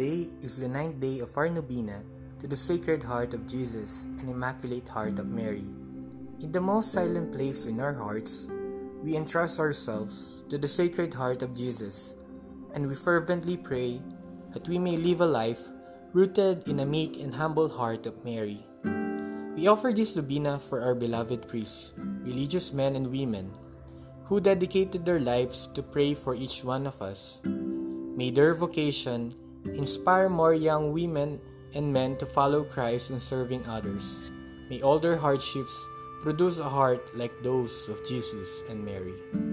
Today is the ninth day of our novena to the Sacred Heart of Jesus and Immaculate Heart of Mary. In the most silent place in our hearts, we entrust ourselves to the Sacred Heart of Jesus, and we fervently pray that we may live a life rooted in a meek and humble heart of Mary. We offer this novena for our beloved priests, religious men and women, who dedicated their lives to pray for each one of us. May their vocation inspire more young women and men to follow Christ in serving others. May all their hardships produce a heart like those of Jesus and Mary.